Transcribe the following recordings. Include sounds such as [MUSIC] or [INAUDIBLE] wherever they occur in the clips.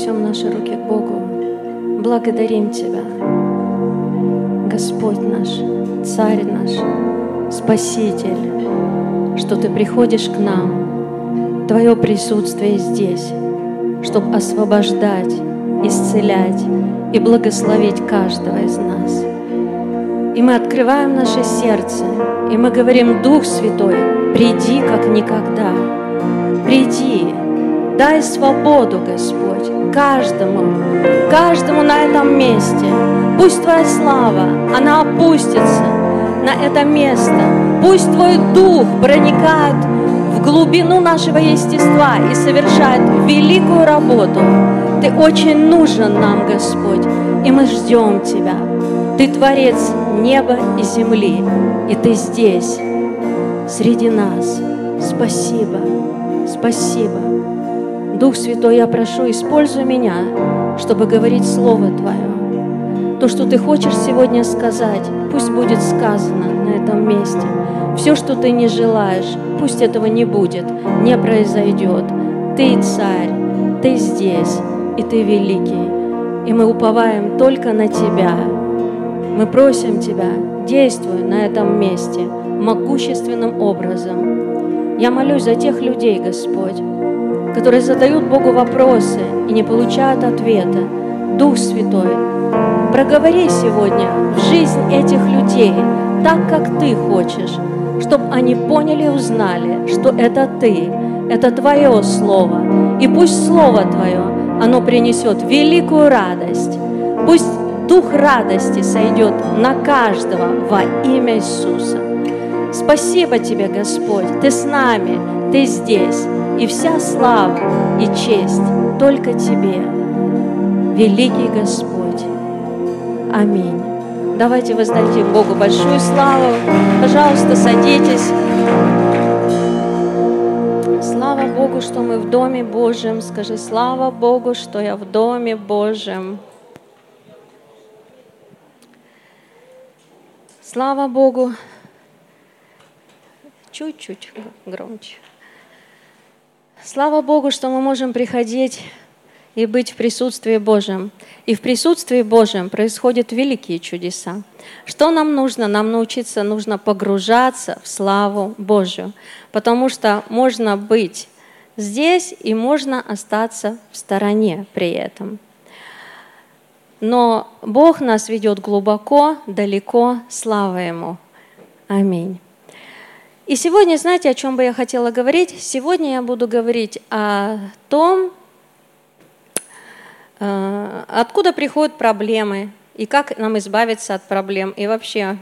вознесем наши руки к Богу. Благодарим Тебя, Господь наш, Царь наш, Спаситель, что Ты приходишь к нам, Твое присутствие здесь, чтобы освобождать, исцелять и благословить каждого из нас. И мы открываем наше сердце, и мы говорим, Дух Святой, приди как никогда. Приди, дай свободу, Господь, каждому, каждому на этом месте. Пусть Твоя слава, она опустится на это место. Пусть Твой Дух проникает в глубину нашего естества и совершает великую работу. Ты очень нужен нам, Господь, и мы ждем Тебя. Ты Творец неба и земли, и Ты здесь, среди нас. Спасибо, спасибо. Дух Святой, я прошу, используй меня, чтобы говорить Слово Твое. То, что Ты хочешь сегодня сказать, пусть будет сказано на этом месте. Все, что Ты не желаешь, пусть этого не будет, не произойдет. Ты царь, Ты здесь, и Ты великий. И мы уповаем только на Тебя. Мы просим Тебя, действуй на этом месте могущественным образом. Я молюсь за тех людей, Господь, которые задают Богу вопросы и не получают ответа. Дух Святой, проговори сегодня в жизнь этих людей так, как Ты хочешь, чтобы они поняли и узнали, что это Ты, это Твое Слово. И пусть Слово Твое, оно принесет великую радость. Пусть дух радости сойдет на каждого во имя Иисуса. Спасибо Тебе, Господь, Ты с нами, Ты здесь, и вся слава и честь только Тебе, великий Господь. Аминь. Давайте воздадим Богу большую славу. Пожалуйста, садитесь. Слава Богу, что мы в Доме Божьем. Скажи, слава Богу, что я в Доме Божьем. Слава Богу. Чуть-чуть громче. Слава Богу, что мы можем приходить и быть в присутствии Божьем. И в присутствии Божьем происходят великие чудеса. Что нам нужно? Нам научиться нужно погружаться в славу Божью, потому что можно быть здесь и можно остаться в стороне при этом. Но Бог нас ведет глубоко, далеко, слава Ему. Аминь. И сегодня, знаете, о чем бы я хотела говорить? Сегодня я буду говорить о том, э, откуда приходят проблемы и как нам избавиться от проблем. И вообще,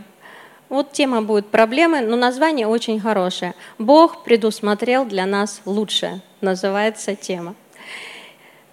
вот тема будет проблемы, но название очень хорошее. Бог предусмотрел для нас лучшее, называется тема.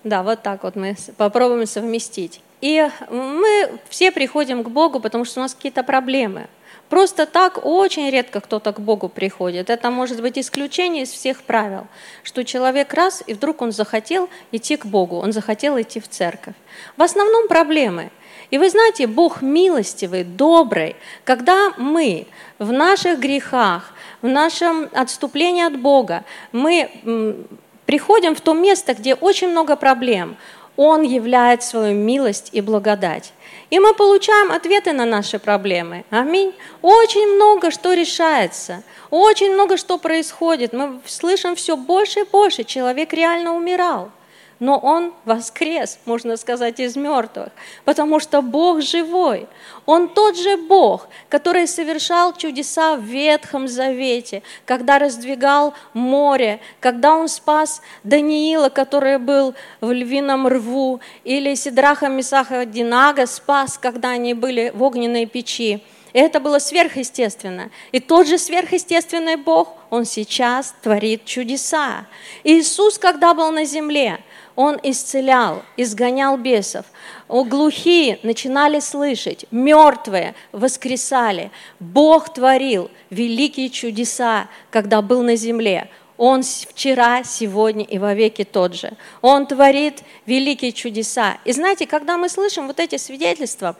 Да, вот так вот мы попробуем совместить. И мы все приходим к Богу, потому что у нас какие-то проблемы. Просто так очень редко кто-то к Богу приходит. Это может быть исключение из всех правил, что человек раз, и вдруг он захотел идти к Богу, он захотел идти в церковь. В основном проблемы. И вы знаете, Бог милостивый, добрый, когда мы в наших грехах, в нашем отступлении от Бога, мы приходим в то место, где очень много проблем, он являет свою милость и благодать. И мы получаем ответы на наши проблемы. Аминь. Очень много что решается, очень много что происходит. Мы слышим все больше и больше. Человек реально умирал но он воскрес, можно сказать, из мертвых, потому что Бог живой. Он тот же Бог, который совершал чудеса в Ветхом Завете, когда раздвигал море, когда он спас Даниила, который был в львином рву, или Сидраха Месаха Динага спас, когда они были в огненной печи. И это было сверхъестественно. И тот же сверхъестественный Бог, Он сейчас творит чудеса. Иисус, когда был на земле, он исцелял, изгонял бесов. Глухие начинали слышать, мертвые воскресали. Бог творил великие чудеса, когда был на земле. Он вчера, сегодня и вовеки тот же. Он творит великие чудеса. И знаете, когда мы слышим вот эти свидетельства,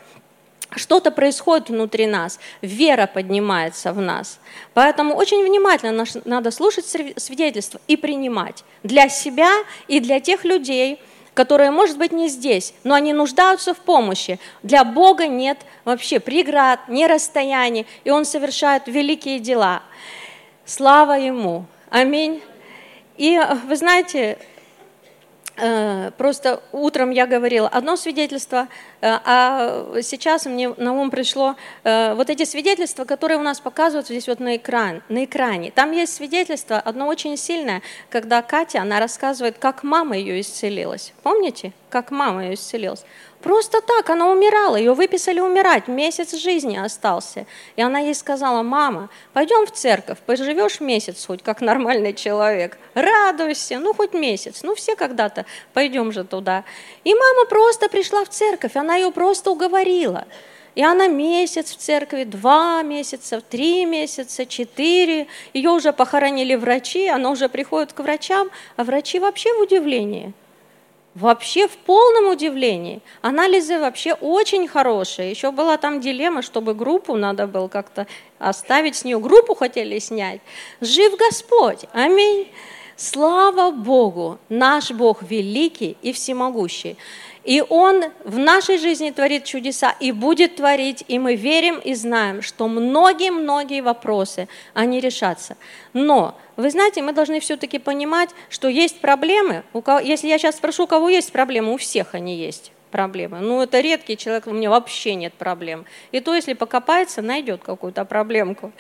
что-то происходит внутри нас, вера поднимается в нас. Поэтому очень внимательно надо слушать свидетельства и принимать для себя и для тех людей, которые, может быть, не здесь, но они нуждаются в помощи. Для Бога нет вообще преград, не расстояний, и Он совершает великие дела. Слава Ему! Аминь. И вы знаете, Э, просто утром я говорила одно свидетельство, э, а сейчас мне на ум пришло э, вот эти свидетельства, которые у нас показывают здесь вот на, экран, на экране. Там есть свидетельство, одно очень сильное, когда Катя, она рассказывает, как мама ее исцелилась. Помните, как мама ее исцелилась? Просто так, она умирала, ее выписали умирать, месяц жизни остался. И она ей сказала, мама, пойдем в церковь, поживешь месяц хоть, как нормальный человек, радуйся, ну хоть месяц, ну все когда-то пойдем же туда. И мама просто пришла в церковь, она ее просто уговорила. И она месяц в церкви, два месяца, три месяца, четыре. Ее уже похоронили врачи, она уже приходит к врачам, а врачи вообще в удивлении – Вообще в полном удивлении. Анализы вообще очень хорошие. Еще была там дилемма, чтобы группу надо было как-то оставить с нее. Группу хотели снять. Жив Господь. Аминь. Слава Богу, наш Бог великий и всемогущий. И Он в нашей жизни творит чудеса и будет творить, и мы верим и знаем, что многие-многие вопросы, они решатся. Но, вы знаете, мы должны все-таки понимать, что есть проблемы. Если я сейчас спрошу, у кого есть проблемы, у всех они есть проблемы. Ну, это редкий человек, у меня вообще нет проблем. И то, если покопается, найдет какую-то проблемку.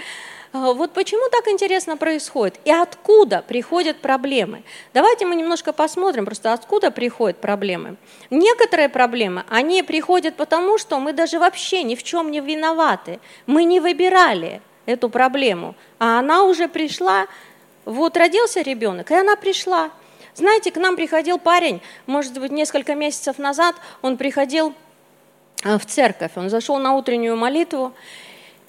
А, вот почему так интересно происходит и откуда приходят проблемы. Давайте мы немножко посмотрим просто, откуда приходят проблемы. Некоторые проблемы, они приходят потому, что мы даже вообще ни в чем не виноваты. Мы не выбирали эту проблему, а она уже пришла, вот родился ребенок, и она пришла. Знаете, к нам приходил парень, может быть, несколько месяцев назад, он приходил а, в церковь, он зашел на утреннюю молитву,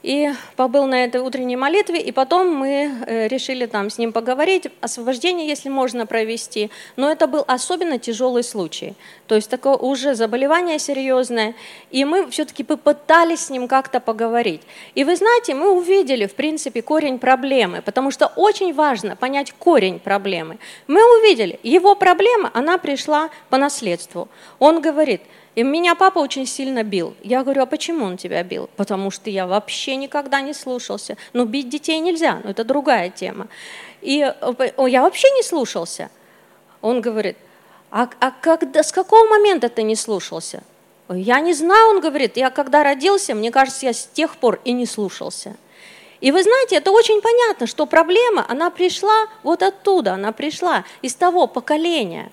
и побыл на этой утренней молитве, и потом мы э, решили там с ним поговорить, освобождение, если можно, провести. Но это был особенно тяжелый случай, то есть такое уже заболевание серьезное, и мы все-таки попытались с ним как-то поговорить. И вы знаете, мы увидели, в принципе, корень проблемы, потому что очень важно понять корень проблемы. Мы увидели, его проблема, она пришла по наследству. Он говорит – и меня папа очень сильно бил. Я говорю, а почему он тебя бил? Потому что я вообще никогда не слушался. Ну, бить детей нельзя, но это другая тема. И я вообще не слушался. Он говорит, а, а когда, с какого момента ты не слушался? Я не знаю, он говорит, я когда родился, мне кажется, я с тех пор и не слушался. И вы знаете, это очень понятно, что проблема, она пришла вот оттуда, она пришла из того поколения.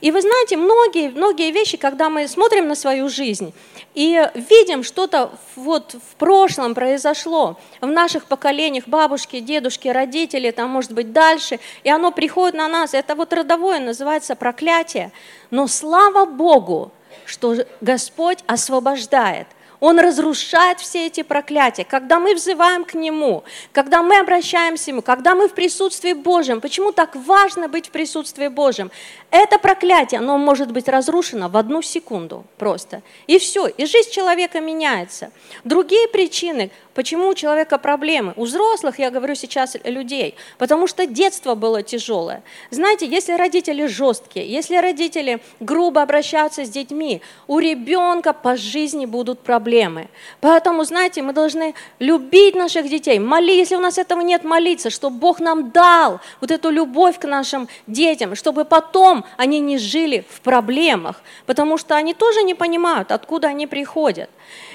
И вы знаете, многие, многие вещи, когда мы смотрим на свою жизнь и видим что-то вот в прошлом произошло, в наших поколениях, бабушки, дедушки, родители, там, может быть, дальше, и оно приходит на нас, это вот родовое называется проклятие. Но слава Богу, что Господь освобождает – он разрушает все эти проклятия. Когда мы взываем к Нему, когда мы обращаемся к Нему, когда мы в присутствии Божьем. Почему так важно быть в присутствии Божьем? Это проклятие, оно может быть разрушено в одну секунду просто. И все, и жизнь человека меняется. Другие причины, Почему у человека проблемы? У взрослых, я говорю сейчас людей, потому что детство было тяжелое. Знаете, если родители жесткие, если родители грубо обращаются с детьми, у ребенка по жизни будут проблемы. Поэтому, знаете, мы должны любить наших детей, молить, если у нас этого нет, молиться, чтобы Бог нам дал вот эту любовь к нашим детям, чтобы потом они не жили в проблемах, потому что они тоже не понимают, откуда они приходят.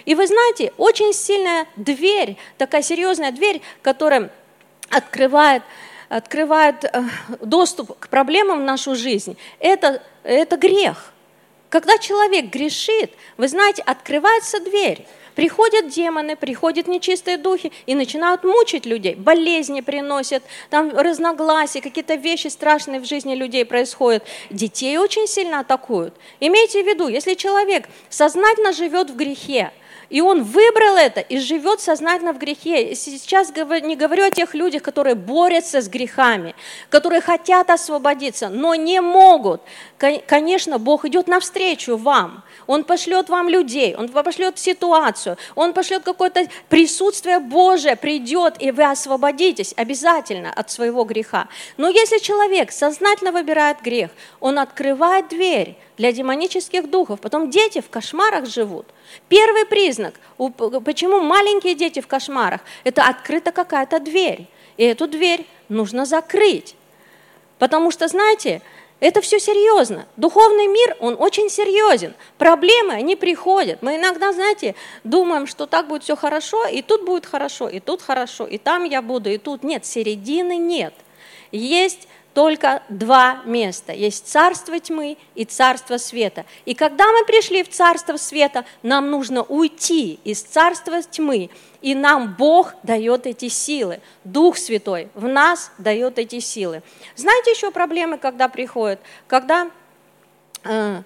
И вы знаете, очень сильная дверь, такая серьезная дверь, которая открывает, открывает э, доступ к проблемам в нашу жизнь, это, это грех. Когда человек грешит, вы знаете, открывается дверь. Приходят демоны, приходят нечистые духи и начинают мучить людей. Болезни приносят, там разногласия, какие-то вещи страшные в жизни людей происходят. Детей очень сильно атакуют. Имейте в виду, если человек сознательно живет в грехе, и он выбрал это и живет сознательно в грехе. Сейчас не говорю о тех людях, которые борются с грехами, которые хотят освободиться, но не могут. Конечно, Бог идет навстречу вам. Он пошлет вам людей, Он пошлет ситуацию, Он пошлет какое-то присутствие Божие, придет, и вы освободитесь обязательно от своего греха. Но если человек сознательно выбирает грех, он открывает дверь для демонических духов. Потом дети в кошмарах живут. Первый признак, почему маленькие дети в кошмарах, это открыта какая-то дверь. И эту дверь нужно закрыть. Потому что, знаете, это все серьезно. Духовный мир, он очень серьезен. Проблемы, они приходят. Мы иногда, знаете, думаем, что так будет все хорошо, и тут будет хорошо, и тут хорошо, и там я буду, и тут нет. Середины нет. Есть только два места. Есть царство тьмы и царство света. И когда мы пришли в царство света, нам нужно уйти из царства тьмы. И нам Бог дает эти силы. Дух Святой в нас дает эти силы. Знаете еще проблемы, когда приходят? Когда э,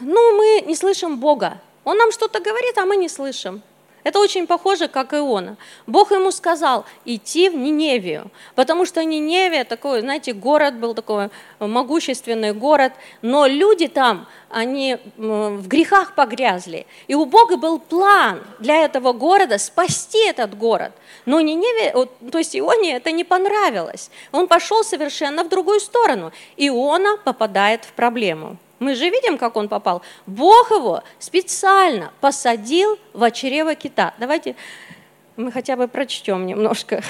ну, мы не слышим Бога. Он нам что-то говорит, а мы не слышим. Это очень похоже, как Иона. Бог ему сказал идти в Ниневию, потому что Ниневия такой, знаете, город был такой могущественный город, но люди там, они в грехах погрязли. И у Бога был план для этого города спасти этот город. Но Ниневе, то есть Ионе это не понравилось. Он пошел совершенно в другую сторону. Иона попадает в проблему. Мы же видим, как он попал. Бог его специально посадил в чрево кита. Давайте мы хотя бы прочтем немножко.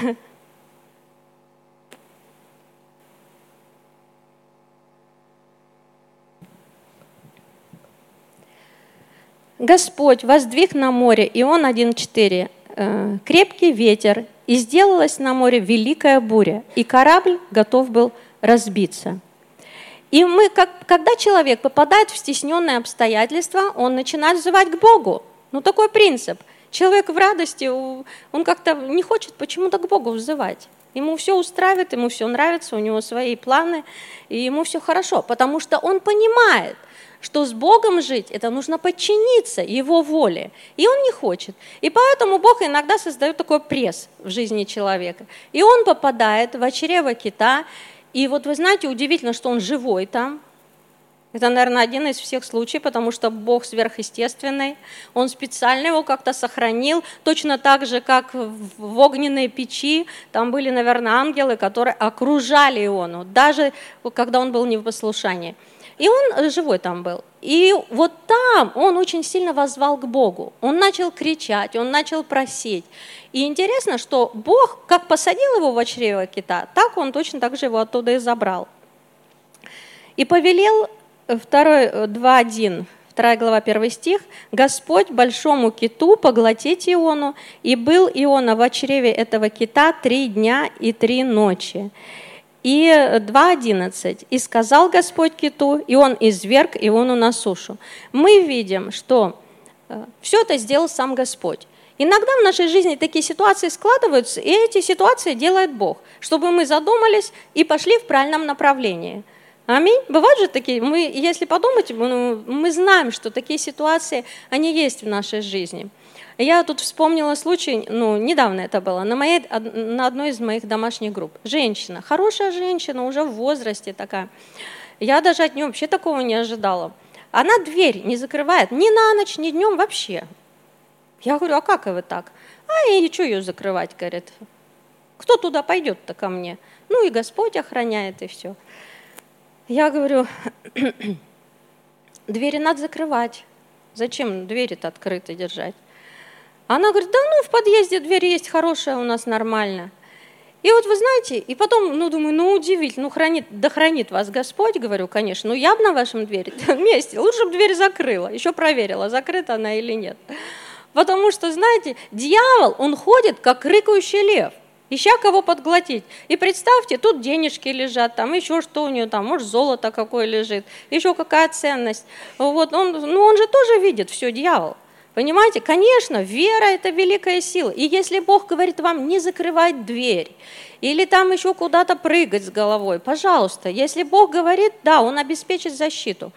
Господь воздвиг на море, Ион 1.4, э, крепкий ветер, и сделалась на море великая буря, и корабль готов был разбиться. И мы, как, когда человек попадает в стесненные обстоятельства, он начинает взывать к Богу. Ну, такой принцип. Человек в радости, он как-то не хочет почему-то к Богу взывать. Ему все устраивает, ему все нравится, у него свои планы, и ему все хорошо, потому что он понимает, что с Богом жить, это нужно подчиниться Его воле. И он не хочет. И поэтому Бог иногда создает такой пресс в жизни человека. И он попадает в чрево кита, и вот вы знаете, удивительно, что он живой там. Это, наверное, один из всех случаев, потому что Бог сверхъестественный. Он специально его как-то сохранил, точно так же, как в огненной печи. Там были, наверное, ангелы, которые окружали Иону, даже когда он был не в послушании. И он живой там был. И вот там он очень сильно возвал к Богу. Он начал кричать, он начал просить. И интересно, что Бог как посадил его в чрево кита, так он точно так же его оттуда и забрал. И повелел 2, 2.1, 2 глава 1 стих, «Господь большому киту поглотить Иону, и был Иона в чреве этого кита три дня и три ночи». И 2.11. «И сказал Господь киту, и он изверг Иону на сушу». Мы видим, что э, все это сделал сам Господь. Иногда в нашей жизни такие ситуации складываются, и эти ситуации делает Бог, чтобы мы задумались и пошли в правильном направлении. Аминь. Бывают же такие, мы, если подумать, мы знаем, что такие ситуации, они есть в нашей жизни. Я тут вспомнила случай, ну, недавно это было, на, моей, на одной из моих домашних групп. Женщина, хорошая женщина, уже в возрасте такая. Я даже от нее вообще такого не ожидала. Она дверь не закрывает ни на ночь, ни днем вообще. Я говорю, а как вы так? А и что ее закрывать, говорит. Кто туда пойдет-то ко мне? Ну и Господь охраняет, и все. Я говорю, двери надо закрывать. Зачем двери-то открыты держать? Она говорит, да ну в подъезде дверь есть хорошая у нас нормально. И вот вы знаете, и потом, ну думаю, ну удивительно, ну хранит, да хранит вас Господь, говорю, конечно, ну я бы на вашем двери [LAUGHS] месте, лучше бы дверь закрыла, еще проверила, закрыта она или нет. Потому что, знаете, дьявол, он ходит, как рыкающий лев, ища кого подглотить. И представьте, тут денежки лежат, там еще что у нее там, может, золото какое лежит, еще какая ценность. Вот он, ну он же тоже видит все, дьявол. Понимаете, конечно, вера – это великая сила. И если Бог говорит вам не закрывать дверь, или там еще куда-то прыгать с головой, пожалуйста, если Бог говорит, да, Он обеспечит защиту.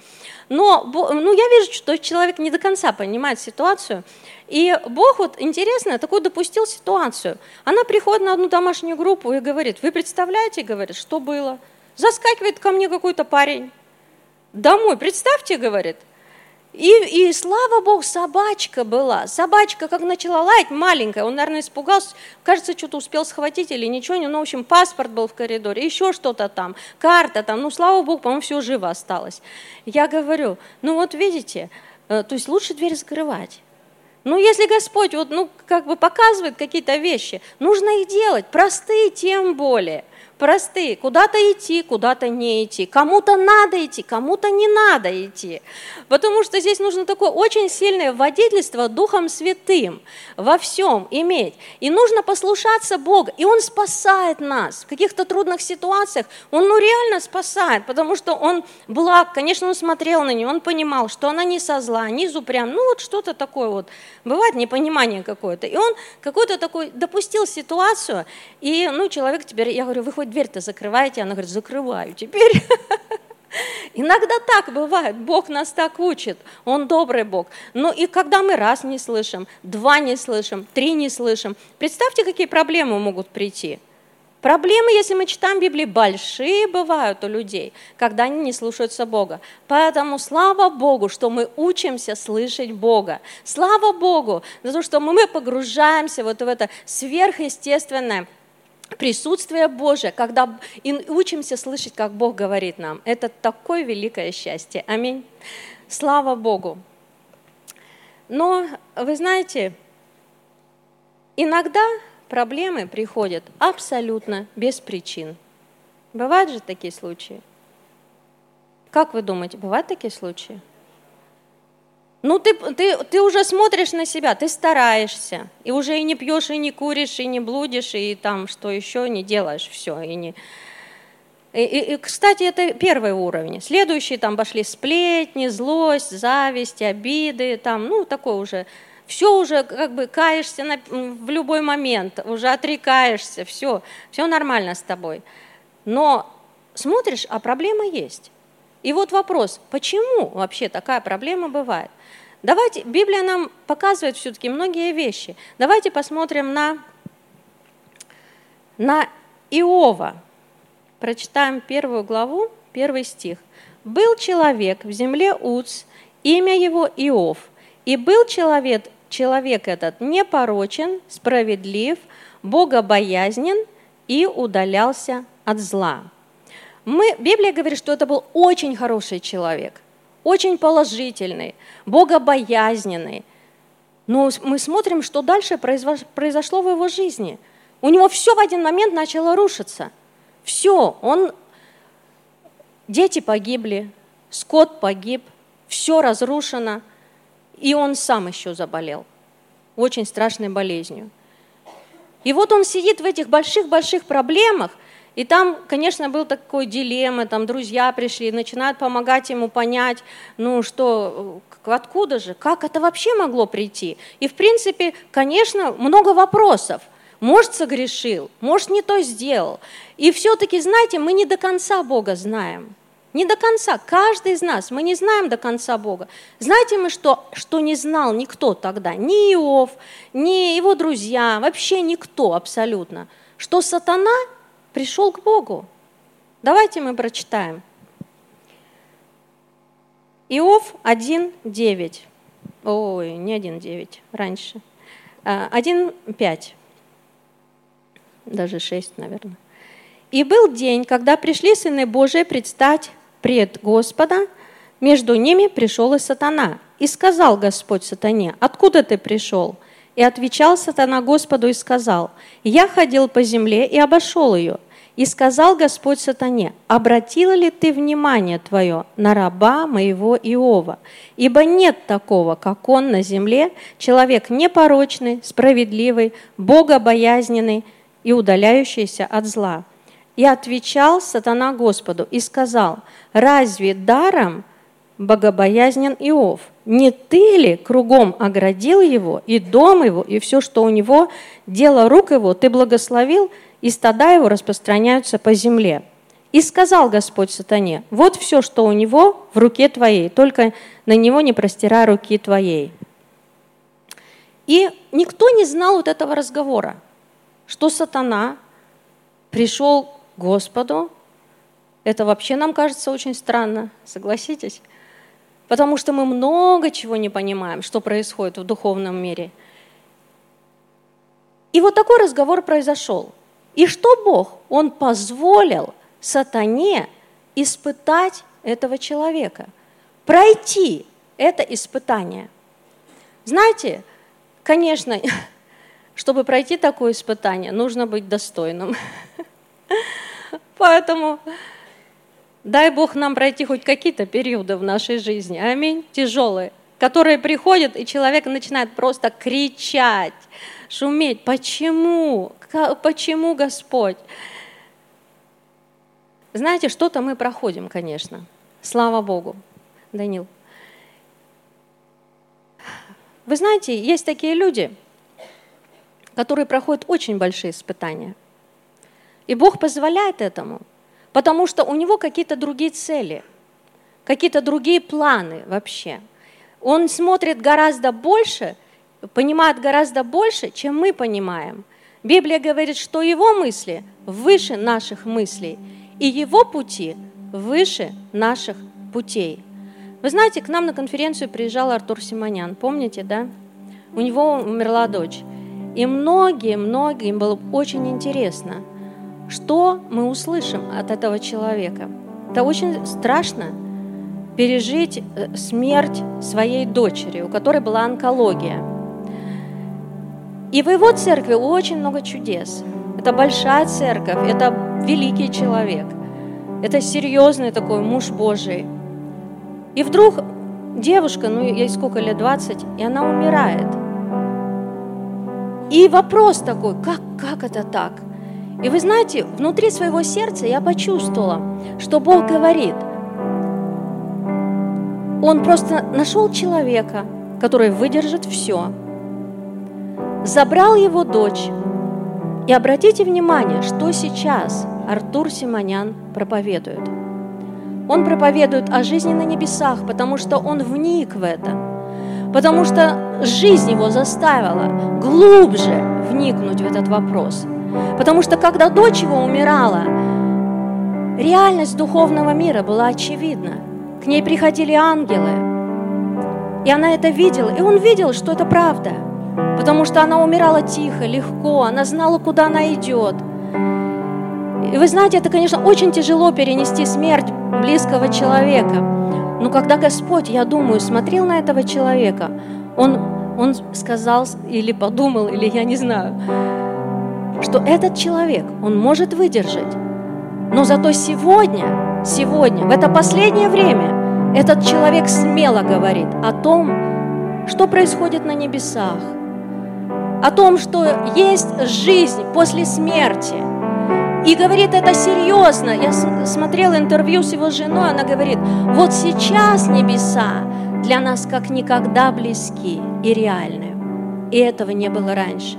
Но ну, я вижу, что человек не до конца понимает ситуацию. И Бог, вот интересно, такую допустил ситуацию. Она приходит на одну домашнюю группу и говорит, вы представляете, говорит, что было? Заскакивает ко мне какой-то парень. Домой, представьте, говорит, И, и слава богу, собачка была. Собачка как начала лаять, маленькая, он, наверное, испугался, кажется, что-то успел схватить или ничего, ну, в общем, паспорт был в коридоре, еще что-то там, карта там, ну, слава богу, по-моему, все живо осталось. Я говорю, ну вот видите, э, то есть лучше дверь закрывать. Ну, если Господь вот, ну, как бы показывает какие-то вещи, нужно их делать, простые тем более простые. Куда-то идти, куда-то не идти. Кому-то надо идти, кому-то не надо идти. Потому что здесь нужно такое очень сильное водительство Духом Святым во всем иметь. И нужно послушаться Бога. И Он спасает нас в каких-то трудных ситуациях. Он ну реально спасает, потому что Он благ. Конечно, Он смотрел на нее, Он понимал, что она не со зла, не из упрям. Ну вот что-то такое вот. Бывает непонимание какое-то. И Он какой-то такой допустил ситуацию. И ну человек теперь, я говорю, выходит дверь-то закрываете? Она говорит, закрываю теперь. [LAUGHS] Иногда так бывает, Бог нас так учит, Он добрый Бог. Но и когда мы раз не слышим, два не слышим, три не слышим, представьте, какие проблемы могут прийти. Проблемы, если мы читаем Библию, большие бывают у людей, когда они не слушаются Бога. Поэтому слава Богу, что мы учимся слышать Бога. Слава Богу за то, что мы погружаемся вот в это сверхъестественное присутствие Божие, когда и учимся слышать, как Бог говорит нам. Это такое великое счастье. Аминь. Слава Богу. Но, вы знаете, иногда проблемы приходят абсолютно без причин. Бывают же такие случаи? Как вы думаете, бывают такие случаи? Ну, ты, ты, ты уже смотришь на себя, ты стараешься, и уже и не пьешь, и не куришь, и не блудишь, и там что еще не делаешь, все. И, не... и, и, и, кстати, это первый уровень. Следующие там пошли сплетни, злость, зависть, обиды, там, ну, такое уже все уже как бы каешься на, в любой момент, уже отрекаешься, все, все нормально с тобой. Но смотришь, а проблема есть. И вот вопрос, почему вообще такая проблема бывает? Давайте, Библия нам показывает все-таки многие вещи. Давайте посмотрим на, на Иова. Прочитаем первую главу, первый стих. «Был человек в земле Уц, имя его Иов, и был человек, человек этот непорочен, справедлив, богобоязнен и удалялся от зла». Мы, Библия говорит, что это был очень хороший человек, очень положительный, богобоязненный. Но мы смотрим, что дальше произошло в его жизни. У него все в один момент начало рушиться. Все, он, дети погибли, скот погиб, все разрушено, и он сам еще заболел очень страшной болезнью. И вот он сидит в этих больших-больших проблемах – и там, конечно, был такой дилемма, там друзья пришли, начинают помогать ему понять, ну что, откуда же, как это вообще могло прийти. И, в принципе, конечно, много вопросов. Может, согрешил, может, не то сделал. И все-таки, знаете, мы не до конца Бога знаем. Не до конца. Каждый из нас, мы не знаем до конца Бога. Знаете мы, что, что не знал никто тогда? Ни Иов, ни его друзья, вообще никто абсолютно. Что сатана пришел к Богу. Давайте мы прочитаем. Иов 1.9. Ой, не 1.9, раньше. 1.5. А, Даже 6, наверное. «И был день, когда пришли сыны Божии предстать пред Господа, между ними пришел и сатана. И сказал Господь сатане, откуда ты пришел? И отвечал сатана Господу и сказал, «Я ходил по земле и обошел ее». И сказал Господь сатане, обратила ли ты внимание твое на раба моего Иова? Ибо нет такого, как он на земле, человек непорочный, справедливый, богобоязненный и удаляющийся от зла. И отвечал сатана Господу и сказал, разве даром богобоязнен Иов. Не ты ли кругом оградил его, и дом его, и все, что у него, дело рук его, ты благословил, и стада его распространяются по земле. И сказал Господь сатане, вот все, что у него в руке твоей, только на него не простирай руки твоей. И никто не знал вот этого разговора, что сатана пришел к Господу. Это вообще нам кажется очень странно, согласитесь? потому что мы много чего не понимаем, что происходит в духовном мире. И вот такой разговор произошел. И что Бог? Он позволил сатане испытать этого человека, пройти это испытание. Знаете, конечно, [LAUGHS] чтобы пройти такое испытание, нужно быть достойным. [LAUGHS] Поэтому дай Бог нам пройти хоть какие-то периоды в нашей жизни, аминь, тяжелые, которые приходят, и человек начинает просто кричать, шуметь. Почему? Почему, Господь? Знаете, что-то мы проходим, конечно. Слава Богу. Данил. Вы знаете, есть такие люди, которые проходят очень большие испытания. И Бог позволяет этому, потому что у него какие-то другие цели, какие-то другие планы вообще. Он смотрит гораздо больше, понимает гораздо больше, чем мы понимаем. Библия говорит, что его мысли выше наших мыслей, и его пути выше наших путей. Вы знаете, к нам на конференцию приезжал Артур Симонян, помните, да? У него умерла дочь. И многие-многие, им было очень интересно, что мы услышим от этого человека. Это очень страшно пережить э, смерть своей дочери, у которой была онкология. И в его церкви очень много чудес. Это большая церковь, это великий человек, это серьезный такой муж Божий – и вдруг девушка, ну ей сколько лет, 20, и она умирает. И вопрос такой, как, как это так? И вы знаете, внутри своего сердца я почувствовала, что Бог говорит, Он просто нашел человека, который выдержит все, забрал его дочь. И обратите внимание, что сейчас Артур Симонян проповедует – он проповедует о жизни на небесах, потому что он вник в это. Потому что жизнь его заставила глубже вникнуть в этот вопрос. Потому что когда дочь его умирала, реальность духовного мира была очевидна. К ней приходили ангелы, и она это видела. И он видел, что это правда. Потому что она умирала тихо, легко, она знала, куда она идет. И вы знаете, это, конечно, очень тяжело перенести смерть близкого человека. Но когда Господь, я думаю, смотрел на этого человека, он, он сказал или подумал, или я не знаю, что этот человек, он может выдержать. Но зато сегодня, сегодня, в это последнее время, этот человек смело говорит о том, что происходит на небесах, о том, что есть жизнь после смерти – и говорит это серьезно. Я смотрела интервью с его женой, она говорит, вот сейчас небеса для нас как никогда близки и реальны. И этого не было раньше.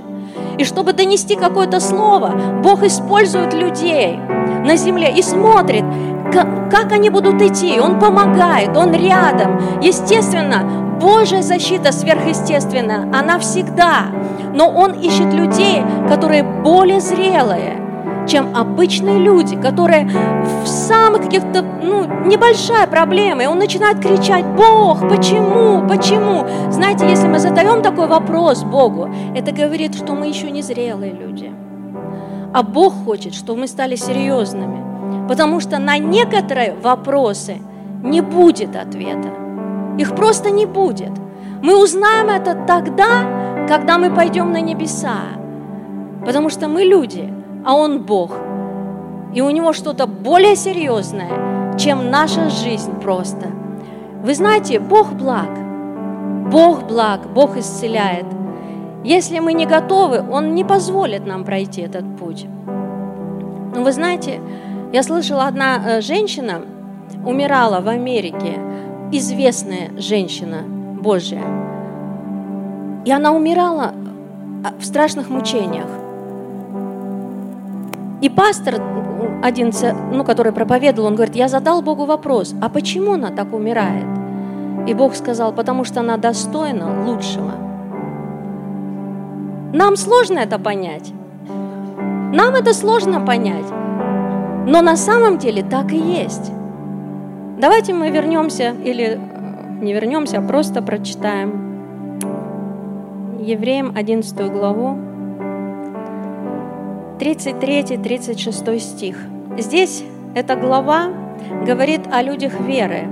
И чтобы донести какое-то слово, Бог использует людей на земле и смотрит, как, они будут идти. Он помогает, Он рядом. Естественно, Божья защита сверхъестественная, она всегда. Но Он ищет людей, которые более зрелые, чем обычные люди, которые в самых каких-то, ну, небольшая проблема, и он начинает кричать, Бог, почему, почему? Знаете, если мы задаем такой вопрос Богу, это говорит, что мы еще не зрелые люди. А Бог хочет, чтобы мы стали серьезными, потому что на некоторые вопросы не будет ответа. Их просто не будет. Мы узнаем это тогда, когда мы пойдем на небеса, потому что мы люди – а Он Бог. И у Него что-то более серьезное, чем наша жизнь просто. Вы знаете, Бог благ. Бог благ, Бог исцеляет. Если мы не готовы, Он не позволит нам пройти этот путь. Но вы знаете, я слышала, одна э, женщина умирала в Америке, известная женщина Божья. И она умирала а, в страшных мучениях. И пастор один, ну, который проповедовал, он говорит, я задал Богу вопрос, а почему она так умирает? И Бог сказал, потому что она достойна лучшего. Нам сложно это понять. Нам это сложно понять. Но на самом деле так и есть. Давайте мы вернемся или не вернемся, а просто прочитаем. Евреям 11 главу, 33-36 стих. Здесь эта глава говорит о людях веры.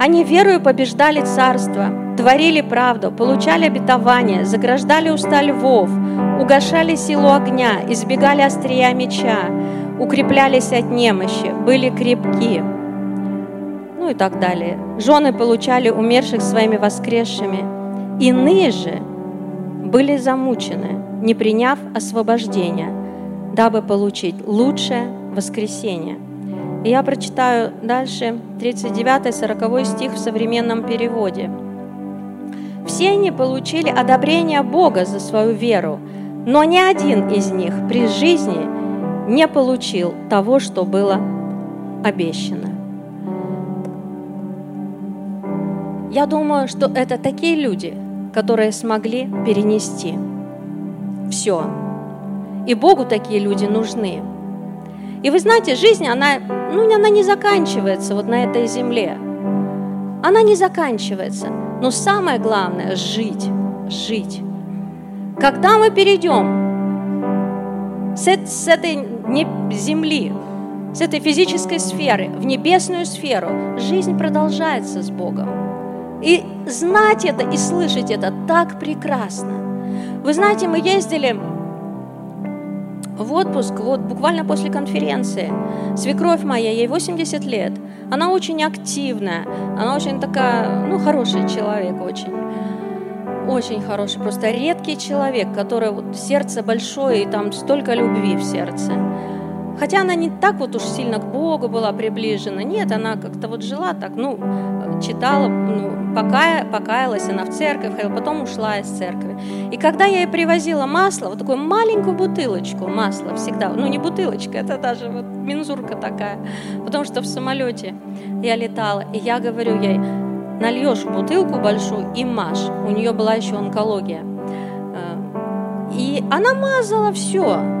Они верою побеждали царство, творили правду, получали обетование, заграждали уста львов, угошали силу огня, избегали острия меча, укреплялись от немощи, были крепки. Ну и так далее. Жены получали умерших своими воскресшими. Иные же были замучены, не приняв освобождения, дабы получить лучшее воскресение. Я прочитаю дальше 39-40 стих в современном переводе. Все они получили одобрение Бога за свою веру, но ни один из них при жизни не получил того, что было обещано. Я думаю, что это такие люди, которые смогли перенести все. И Богу такие люди нужны. И вы знаете, жизнь, она, ну, она не заканчивается вот на этой земле. Она не заканчивается. Но самое главное – жить, жить. Когда мы перейдем с, с этой земли, с этой физической сферы в небесную сферу, жизнь продолжается с Богом. И знать это и слышать это так прекрасно. Вы знаете, мы ездили в отпуск вот буквально после конференции. Свекровь моя, ей 80 лет. Она очень активная, она очень такая, ну, хороший человек очень. Очень хороший, просто редкий человек, который вот сердце большое и там столько любви в сердце. Хотя она не так вот уж сильно к Богу была приближена. Нет, она как-то вот жила так, ну, читала, ну, покая, покаялась она в церковь, потом ушла из церкви. И когда я ей привозила масло, вот такую маленькую бутылочку масла всегда, ну не бутылочка, это даже вот мензурка такая, потому что в самолете я летала, и я говорю ей, нальешь бутылку большую и мажь. У нее была еще онкология. Э, и она мазала все.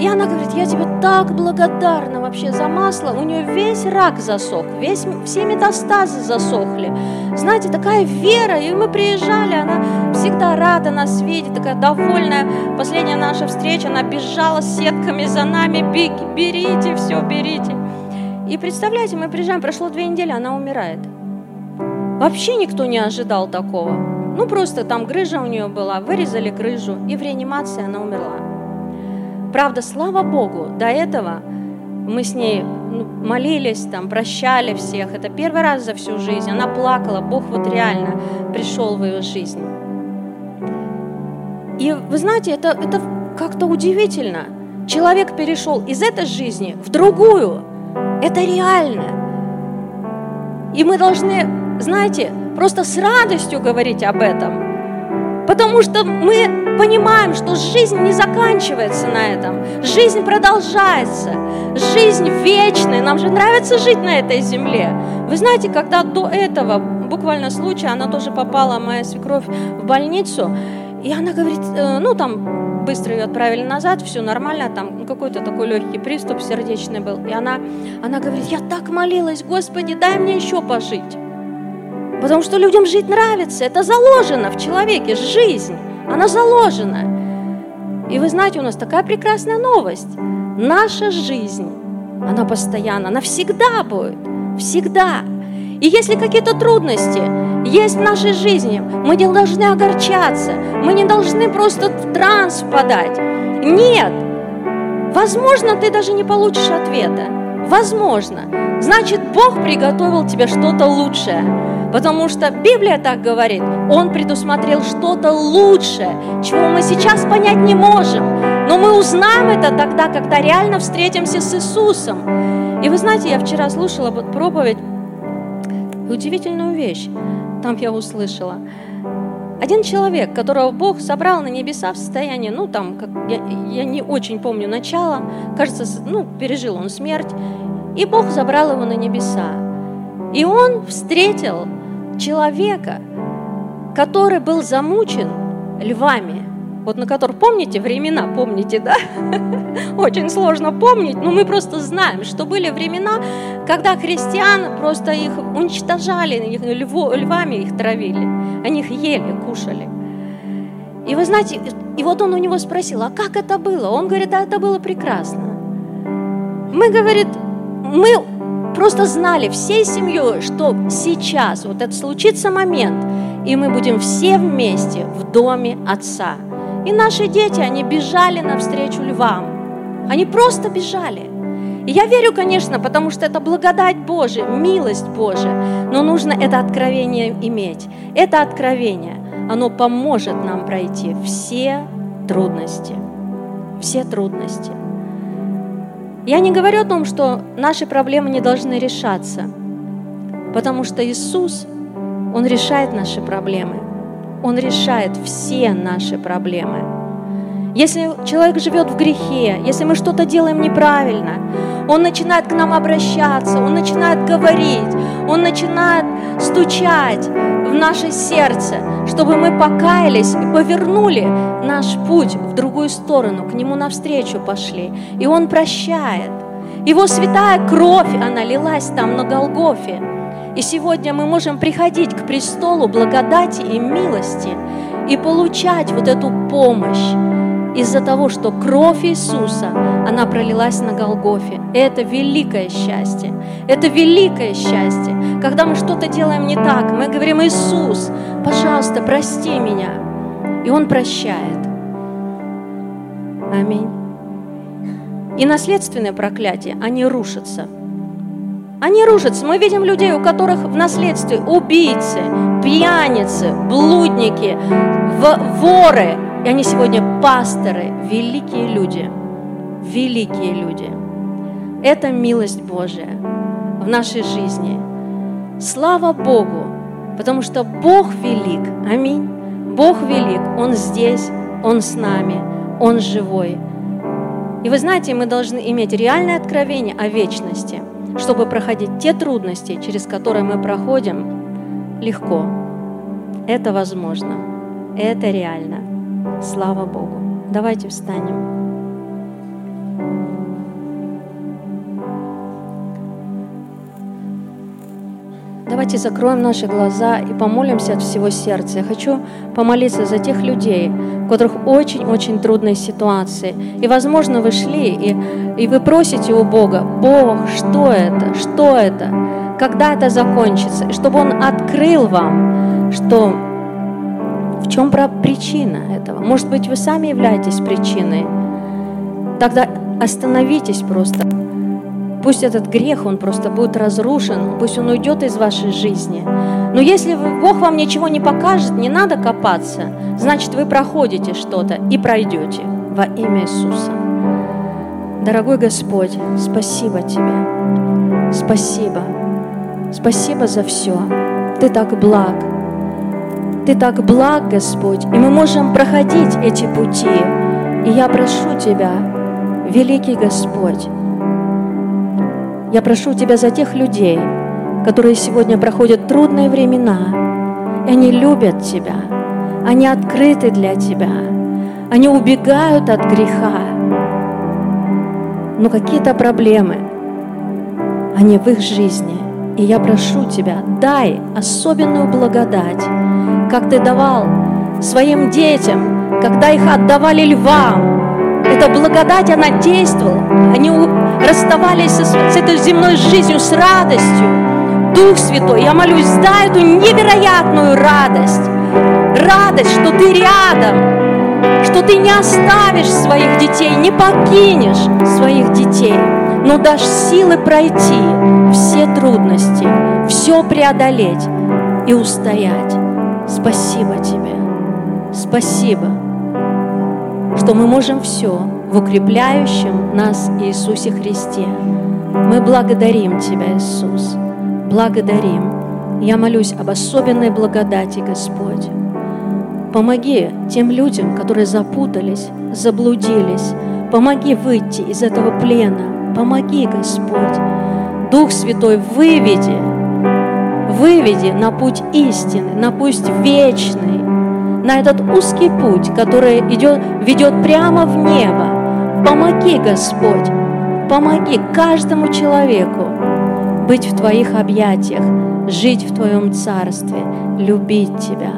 И она говорит, я тебе так благодарна вообще за масло. У нее весь рак засох, весь, все метастазы засохли. Знаете, такая вера. И мы приезжали, она всегда рада нас видеть, такая довольная. Последняя наша встреча, она бежала сетками за нами. Берите все, берите. И представляете, мы приезжаем, прошло две недели, она умирает. Вообще никто не ожидал такого. Ну, просто там грыжа у нее была, вырезали грыжу, и в реанимации она умерла. Правда, слава Богу, до этого мы с ней ну, молились, там, прощали всех. Это первый раз за всю жизнь. Она плакала, Бог вот реально пришел в ее жизнь. И вы знаете, это, это как-то удивительно. Человек перешел из этой жизни в другую. Это реально. И мы должны, знаете, просто с радостью говорить об этом. Потому что мы понимаем, что жизнь не заканчивается на этом. Жизнь продолжается. Жизнь вечная. Нам же нравится жить на этой земле. Вы знаете, когда до этого, буквально случай, она тоже попала, моя свекровь, в больницу, и она говорит, э, ну там быстро ее отправили назад, все нормально, там какой-то такой легкий приступ сердечный был. И она, она говорит, я так молилась, Господи, дай мне еще пожить. Потому что людям жить нравится. Это заложено в человеке, жизнь. Она заложена. И вы знаете, у нас такая прекрасная новость. Наша жизнь, она постоянно, она всегда будет. Всегда. И если какие-то трудности есть в нашей жизни, мы не должны огорчаться, мы не должны просто в транс впадать. Нет. Возможно, ты даже не получишь ответа. Возможно. Значит, Бог приготовил тебе что-то лучшее. Потому что Библия так говорит, Он предусмотрел что-то лучшее, чего мы сейчас понять не можем. Но мы узнаем это тогда, когда реально встретимся с Иисусом. И вы знаете, я вчера слушала проповедь, удивительную вещь там я услышала. Один человек, которого Бог собрал на небеса в состоянии, ну там, как, я, я не очень помню начало, кажется, ну, пережил он смерть, и Бог забрал его на небеса. И он встретил человека, который был замучен львами. Вот на которых, помните, времена, помните, да? [LAUGHS] Очень сложно помнить, но мы просто знаем, что были времена, когда христиан просто их уничтожали, их львами их травили, они их ели, кушали. И вы знаете, и вот он у него спросил, а как это было? Он говорит, а это было прекрасно. Мы, говорит, мы просто знали всей семьей, что сейчас вот это случится момент, и мы будем все вместе в доме Отца. И наши дети, они бежали навстречу львам. Они просто бежали. И я верю, конечно, потому что это благодать Божия, милость Божия. Но нужно это откровение иметь. Это откровение, оно поможет нам пройти все трудности. Все трудности. Я не говорю о том, что наши проблемы не должны решаться, потому что Иисус – он решает наши проблемы. Он решает все наши проблемы. Если человек живет в грехе, если мы что-то делаем неправильно, он начинает к нам обращаться, он начинает говорить, он начинает стучать в наше сердце, чтобы мы покаялись и повернули наш путь в другую сторону, к Нему навстречу пошли. И Он прощает. Его святая кровь, она лилась там на Голгофе. И сегодня мы можем приходить к престолу благодати и милости и получать вот эту помощь из-за того, что кровь Иисуса, она пролилась на Голгофе. Это великое счастье. Это великое счастье. Когда мы что-то делаем не так, мы говорим, Иисус, пожалуйста, прости меня. И Он прощает. Аминь. И наследственные проклятия, они рушатся – они рушатся. Мы видим людей, у которых в наследстве убийцы, пьяницы, блудники, воры. И они сегодня пасторы, великие люди. Великие люди. Это милость Божия в нашей жизни. Слава Богу, потому что Бог велик. Аминь. Бог велик. Он здесь, Он с нами, Он живой. И вы знаете, мы должны иметь реальное откровение о вечности – чтобы проходить те трудности, через которые мы проходим, легко. Это возможно. Это реально. Слава Богу. Давайте встанем. Давайте закроем наши глаза и помолимся от всего сердца. Я хочу помолиться за тех людей, у которых очень-очень трудные ситуации. И, возможно, вы шли, и, и вы просите у Бога, Бог, что это, что это, когда это закончится, и чтобы Он открыл вам, что в чем причина этого. Может быть, вы сами являетесь причиной. Тогда остановитесь просто Пусть этот грех, он просто будет разрушен, пусть он уйдет из вашей жизни. Но если Бог вам ничего не покажет, не надо копаться, значит вы проходите что-то и пройдете во имя Иисуса. Дорогой Господь, спасибо Тебе. Спасибо. Спасибо за все. Ты так благ. Ты так благ, Господь, и мы можем проходить эти пути. И я прошу Тебя, великий Господь, я прошу Тебя за тех людей, которые сегодня проходят трудные времена, и они любят Тебя, они открыты для Тебя, они убегают от греха, но какие-то проблемы, они в их жизни. И я прошу Тебя, дай особенную благодать, как Ты давал своим детям, когда их отдавали львам, эта благодать, она действовала. Они расставались с, с этой земной жизнью с радостью. Дух Святой, я молюсь, дай эту невероятную радость. Радость, что ты рядом, что ты не оставишь своих детей, не покинешь своих детей, но дашь силы пройти все трудности, все преодолеть и устоять. Спасибо тебе. Спасибо что мы можем все в укрепляющем нас Иисусе Христе. Мы благодарим Тебя, Иисус, благодарим. Я молюсь об особенной благодати, Господь. Помоги тем людям, которые запутались, заблудились. Помоги выйти из этого плена. Помоги, Господь. Дух Святой, выведи, выведи на путь истины, на путь вечный, на этот узкий путь, который идет, ведет прямо в небо. Помоги, Господь, помоги каждому человеку быть в Твоих объятиях, жить в Твоем Царстве, любить Тебя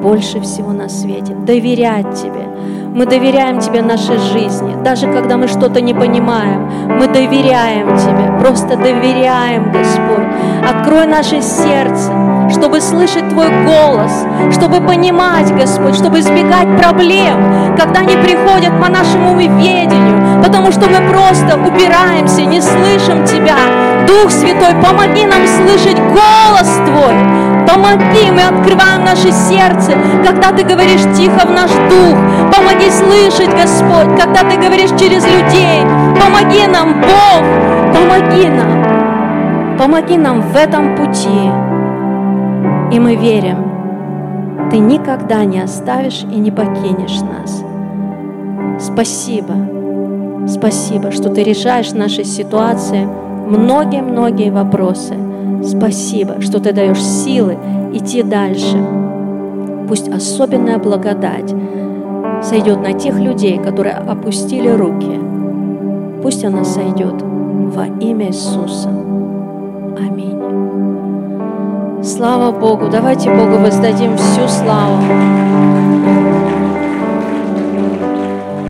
больше всего на свете, доверять Тебе. Мы доверяем Тебе нашей жизни, даже когда мы что-то не понимаем, мы доверяем Тебе, просто доверяем, Господь. Открой наше сердце, чтобы слышать Твой голос, чтобы понимать, Господь, чтобы избегать проблем, когда они приходят по нашему ведению, потому что мы просто убираемся, не слышим Тебя. Дух Святой, помоги нам слышать голос Твой, помоги, мы открываем наше сердце, когда Ты говоришь тихо в наш дух, помоги слышать, Господь, когда Ты говоришь через людей, помоги нам, Бог, помоги нам, помоги нам в этом пути, и мы верим, Ты никогда не оставишь и не покинешь нас. Спасибо, спасибо, что Ты решаешь наши ситуации, многие-многие вопросы. Спасибо, что Ты даешь силы идти дальше. Пусть особенная благодать сойдет на тех людей, которые опустили руки. Пусть она сойдет во имя Иисуса. Аминь. Слава Богу. Давайте Богу воздадим всю славу.